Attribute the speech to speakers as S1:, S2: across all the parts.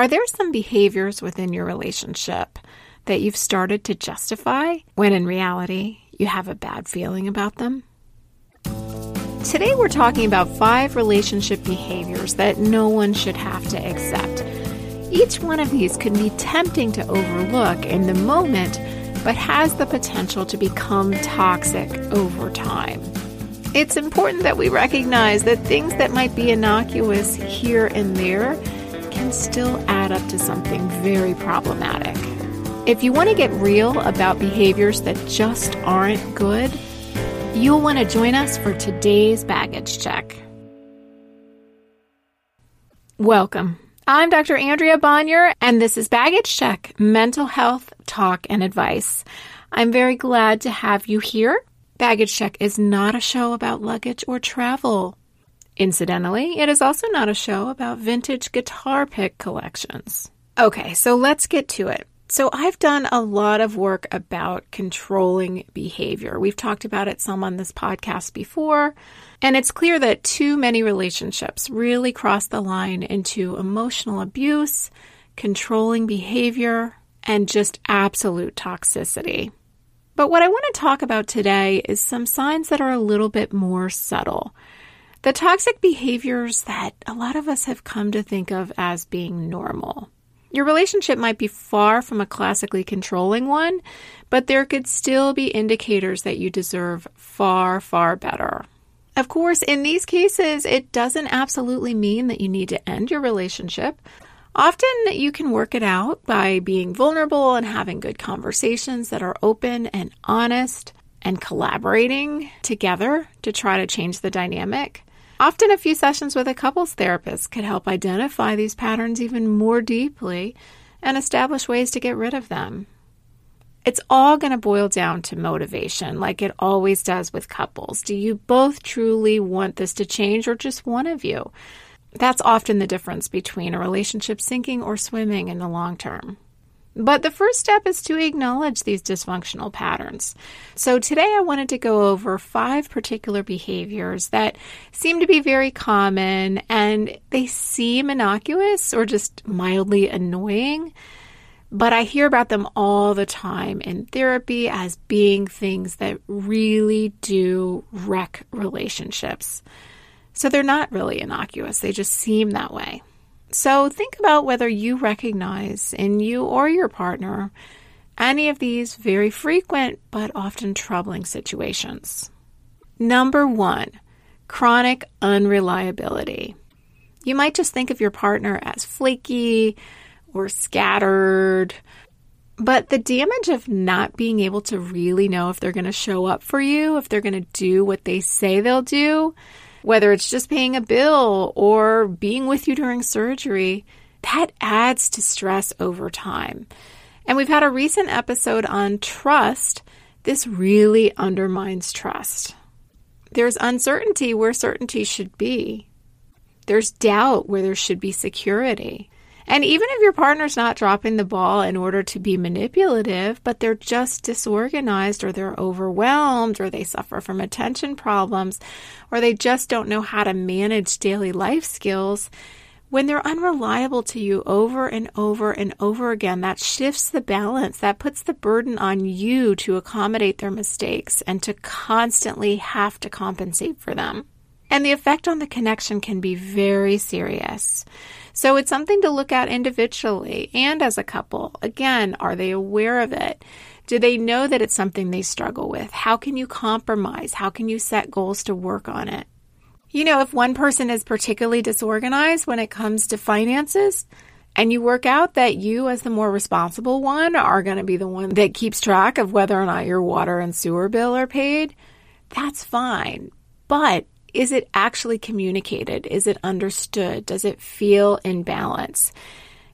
S1: Are there some behaviors within your relationship that you've started to justify when in reality you have a bad feeling about them? Today, we're talking about five relationship behaviors that no one should have to accept. Each one of these can be tempting to overlook in the moment, but has the potential to become toxic over time. It's important that we recognize that things that might be innocuous here and there can still add up to something very problematic. If you want to get real about behaviors that just aren't good, you'll want to join us for today's baggage check. Welcome. I'm Dr. Andrea Bonior, and this is Baggage Check Mental Health Talk and Advice. I'm very glad to have you here. Baggage Check is not a show about luggage or travel. Incidentally, it is also not a show about vintage guitar pick collections. Okay, so let's get to it. So, I've done a lot of work about controlling behavior. We've talked about it some on this podcast before, and it's clear that too many relationships really cross the line into emotional abuse, controlling behavior, and just absolute toxicity. But what I want to talk about today is some signs that are a little bit more subtle. The toxic behaviors that a lot of us have come to think of as being normal. Your relationship might be far from a classically controlling one, but there could still be indicators that you deserve far, far better. Of course, in these cases, it doesn't absolutely mean that you need to end your relationship. Often you can work it out by being vulnerable and having good conversations that are open and honest and collaborating together to try to change the dynamic. Often, a few sessions with a couples therapist could help identify these patterns even more deeply and establish ways to get rid of them. It's all going to boil down to motivation, like it always does with couples. Do you both truly want this to change, or just one of you? That's often the difference between a relationship sinking or swimming in the long term. But the first step is to acknowledge these dysfunctional patterns. So today I wanted to go over five particular behaviors that seem to be very common and they seem innocuous or just mildly annoying. But I hear about them all the time in therapy as being things that really do wreck relationships. So they're not really innocuous, they just seem that way. So think about whether you recognize in you or your partner any of these very frequent but often troubling situations. Number one, chronic unreliability. You might just think of your partner as flaky or scattered, but the damage of not being able to really know if they're going to show up for you, if they're going to do what they say they'll do, whether it's just paying a bill or being with you during surgery, that adds to stress over time. And we've had a recent episode on trust. This really undermines trust. There's uncertainty where certainty should be. There's doubt where there should be security. And even if your partner's not dropping the ball in order to be manipulative, but they're just disorganized or they're overwhelmed or they suffer from attention problems or they just don't know how to manage daily life skills, when they're unreliable to you over and over and over again, that shifts the balance. That puts the burden on you to accommodate their mistakes and to constantly have to compensate for them. And the effect on the connection can be very serious. So it's something to look at individually and as a couple. Again, are they aware of it? Do they know that it's something they struggle with? How can you compromise? How can you set goals to work on it? You know, if one person is particularly disorganized when it comes to finances, and you work out that you, as the more responsible one, are going to be the one that keeps track of whether or not your water and sewer bill are paid, that's fine. But is it actually communicated? Is it understood? Does it feel in balance?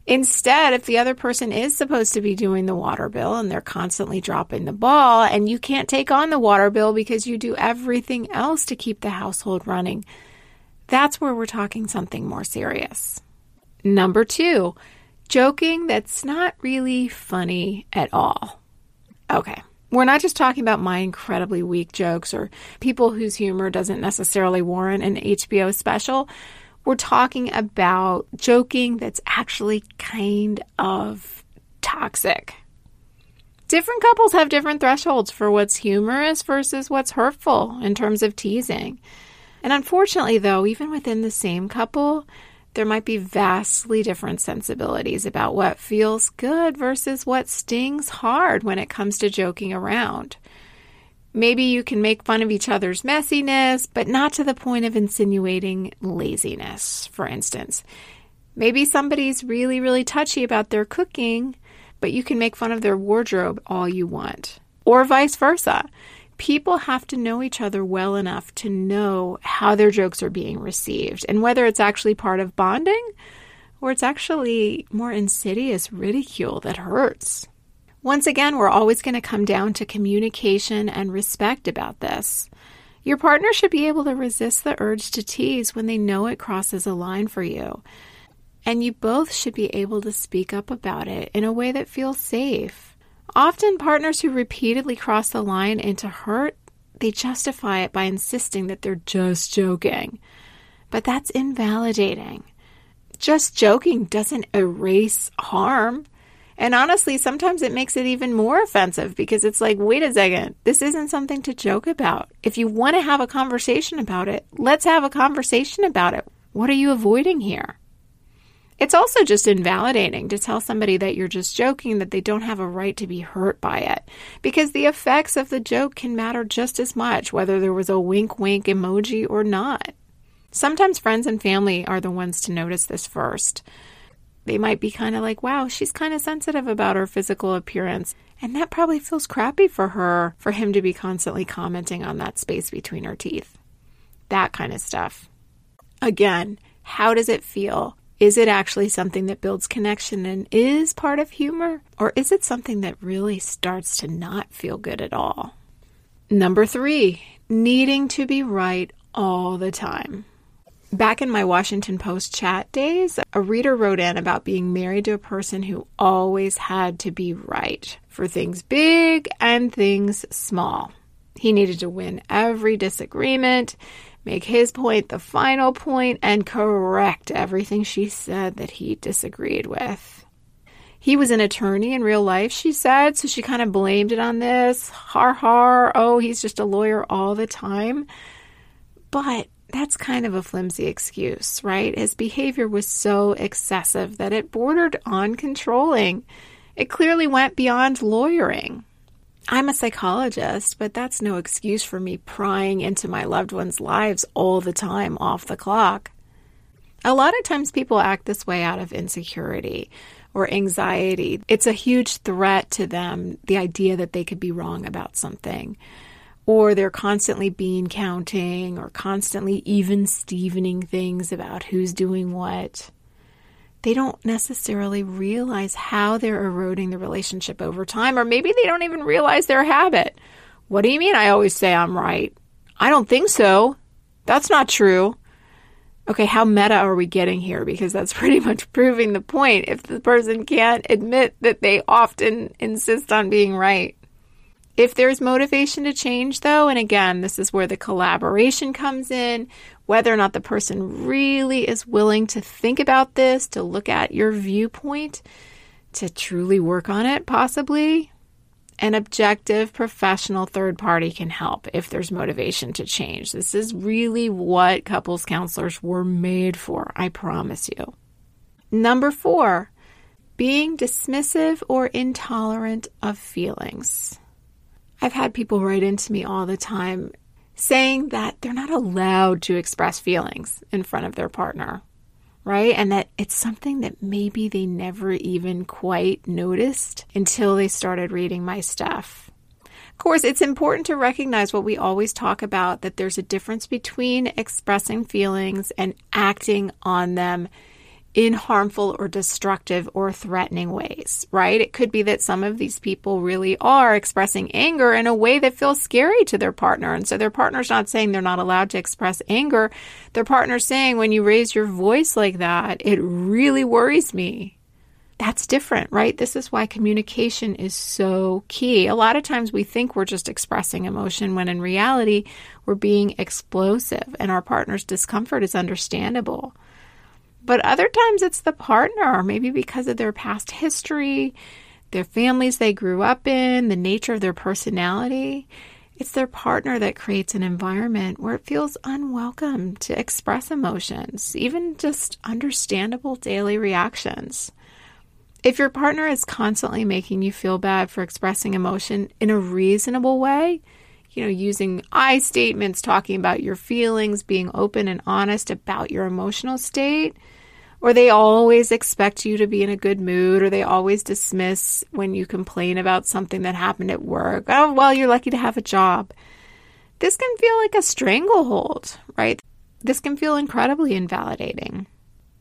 S1: Instead, if the other person is supposed to be doing the water bill and they're constantly dropping the ball, and you can't take on the water bill because you do everything else to keep the household running, that's where we're talking something more serious. Number two, joking that's not really funny at all. Okay, we're not just talking about my incredibly weak jokes or people whose humor doesn't necessarily warrant an HBO special. We're talking about joking that's actually kind of toxic. Different couples have different thresholds for what's humorous versus what's hurtful in terms of teasing. And unfortunately, though, even within the same couple, there might be vastly different sensibilities about what feels good versus what stings hard when it comes to joking around. Maybe you can make fun of each other's messiness, but not to the point of insinuating laziness, for instance. Maybe somebody's really, really touchy about their cooking, but you can make fun of their wardrobe all you want. Or vice versa. People have to know each other well enough to know how their jokes are being received and whether it's actually part of bonding or it's actually more insidious ridicule that hurts. Once again, we're always going to come down to communication and respect about this. Your partner should be able to resist the urge to tease when they know it crosses a line for you. And you both should be able to speak up about it in a way that feels safe. Often, partners who repeatedly cross the line into hurt, they justify it by insisting that they're just joking. But that's invalidating. Just joking doesn't erase harm. And honestly, sometimes it makes it even more offensive because it's like, wait a second, this isn't something to joke about. If you want to have a conversation about it, let's have a conversation about it. What are you avoiding here? It's also just invalidating to tell somebody that you're just joking, that they don't have a right to be hurt by it. Because the effects of the joke can matter just as much, whether there was a wink wink emoji or not. Sometimes friends and family are the ones to notice this first they might be kind of like, wow, she's kind of sensitive about her physical appearance. And that probably feels crappy for her for him to be constantly commenting on that space between her teeth. That kind of stuff. Again, how does it feel? Is it actually something that builds connection and is part of humor? Or is it something that really starts to not feel good at all? Number three, needing to be right all the time. Back in my Washington Post chat days, a reader wrote in about being married to a person who always had to be right for things big and things small. He needed to win every disagreement, make his point the final point, and correct everything she said that he disagreed with. He was an attorney in real life, she said, so she kind of blamed it on this. Har har, oh, he's just a lawyer all the time. But that's kind of a flimsy excuse, right? His behavior was so excessive that it bordered on controlling. It clearly went beyond lawyering. I'm a psychologist, but that's no excuse for me prying into my loved ones' lives all the time off the clock. A lot of times people act this way out of insecurity or anxiety. It's a huge threat to them, the idea that they could be wrong about something or they're constantly bean counting or constantly even stevening things about who's doing what. They don't necessarily realize how they're eroding the relationship over time, or maybe they don't even realize their habit. What do you mean I always say I'm right? I don't think so. That's not true. Okay, how meta are we getting here? Because that's pretty much proving the point if the person can't admit that they often insist on being right. If there's motivation to change, though, and again, this is where the collaboration comes in, whether or not the person really is willing to think about this, to look at your viewpoint, to truly work on it, possibly, an objective professional third party can help if there's motivation to change. This is really what couples counselors were made for, I promise you. Number four, being dismissive or intolerant of feelings. I've had people write into me all the time saying that they're not allowed to express feelings in front of their partner, right? And that it's something that maybe they never even quite noticed until they started reading my stuff. Of course, it's important to recognize what we always talk about that there's a difference between expressing feelings and acting on them in harmful or destructive or threatening ways, right? It could be that some of these people really are expressing anger in a way that feels scary to their partner. And so their partner's not saying they're not allowed to express anger. Their partner's saying, when you raise your voice like that, it really worries me. That's different, right? This is why communication is so key. A lot of times we think we're just expressing emotion when in reality we're being explosive and our partner's discomfort is understandable. But other times it's the partner, maybe because of their past history, their families they grew up in, the nature of their personality. It's their partner that creates an environment where it feels unwelcome to express emotions, even just understandable daily reactions. If your partner is constantly making you feel bad for expressing emotion in a reasonable way, you know, using I statements, talking about your feelings, being open and honest about your emotional state, or they always expect you to be in a good mood, or they always dismiss when you complain about something that happened at work. Oh, well, you're lucky to have a job. This can feel like a stranglehold, right? This can feel incredibly invalidating.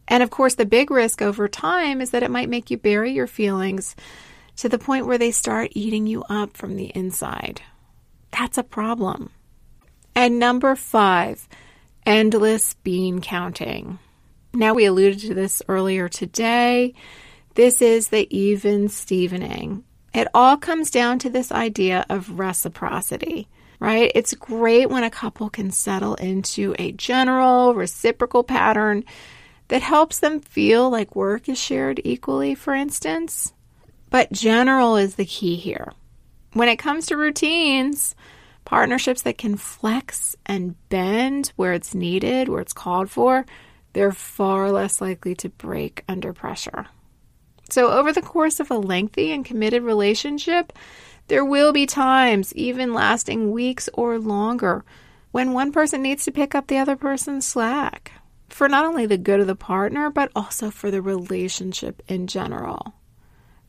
S1: And of course, the big risk over time is that it might make you bury your feelings to the point where they start eating you up from the inside. That's a problem. And number five, endless bean counting. Now, we alluded to this earlier today. This is the even Stevening. It all comes down to this idea of reciprocity, right? It's great when a couple can settle into a general reciprocal pattern that helps them feel like work is shared equally, for instance. But general is the key here. When it comes to routines, partnerships that can flex and bend where it's needed, where it's called for, they're far less likely to break under pressure. So, over the course of a lengthy and committed relationship, there will be times, even lasting weeks or longer, when one person needs to pick up the other person's slack for not only the good of the partner, but also for the relationship in general.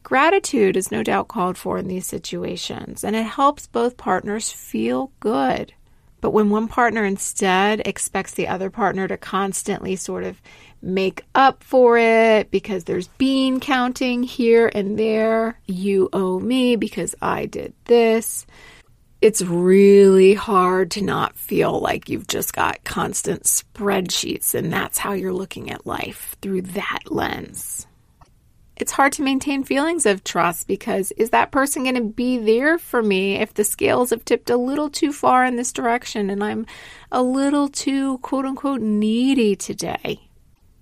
S1: Gratitude is no doubt called for in these situations, and it helps both partners feel good. But when one partner instead expects the other partner to constantly sort of make up for it because there's bean counting here and there, you owe me because I did this, it's really hard to not feel like you've just got constant spreadsheets and that's how you're looking at life through that lens it's hard to maintain feelings of trust because is that person going to be there for me if the scales have tipped a little too far in this direction and I'm a little too quote unquote needy today?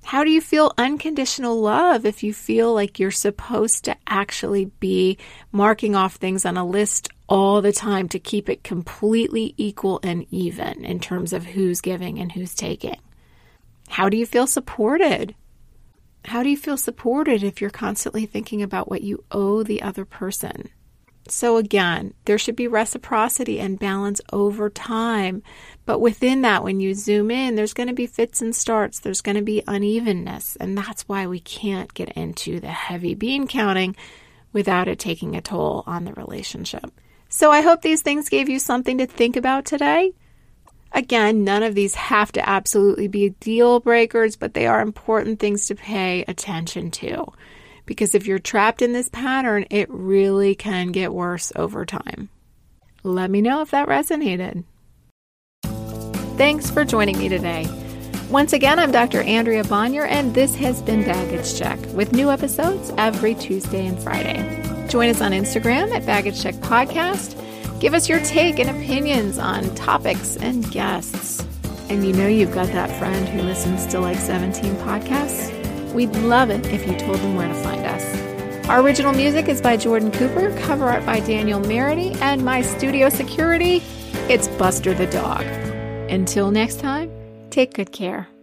S1: How do you feel unconditional love if you feel like you're supposed to actually be marking off things on a list all the time to keep it completely equal and even in terms of who's giving and who's taking? How do you feel supported? How do you feel supported if you're constantly thinking about what you owe the other person? So, again, there should be reciprocity and balance over time. But within that, when you zoom in, there's going to be fits and starts, there's going to be unevenness. And that's why we can't get into the heavy bean counting without it taking a toll on the relationship. So, I hope these things gave you something to think about today. Again, none of these have to absolutely be deal breakers, but they are important things to pay attention to. Because if you're trapped in this pattern, it really can get worse over time. Let me know if that resonated. Thanks for joining me today. Once again, I'm Dr. Andrea Bonior, and this has been Baggage Check with new episodes every Tuesday and Friday. Join us on Instagram at Baggage Check Podcast Give us your take and opinions on topics and guests. And you know you've got that friend who listens to like 17 podcasts? We'd love it if you told them where to find us. Our original music is by Jordan Cooper, cover art by Danielle Merity, and my studio security, it's Buster the dog. Until next time, take good care.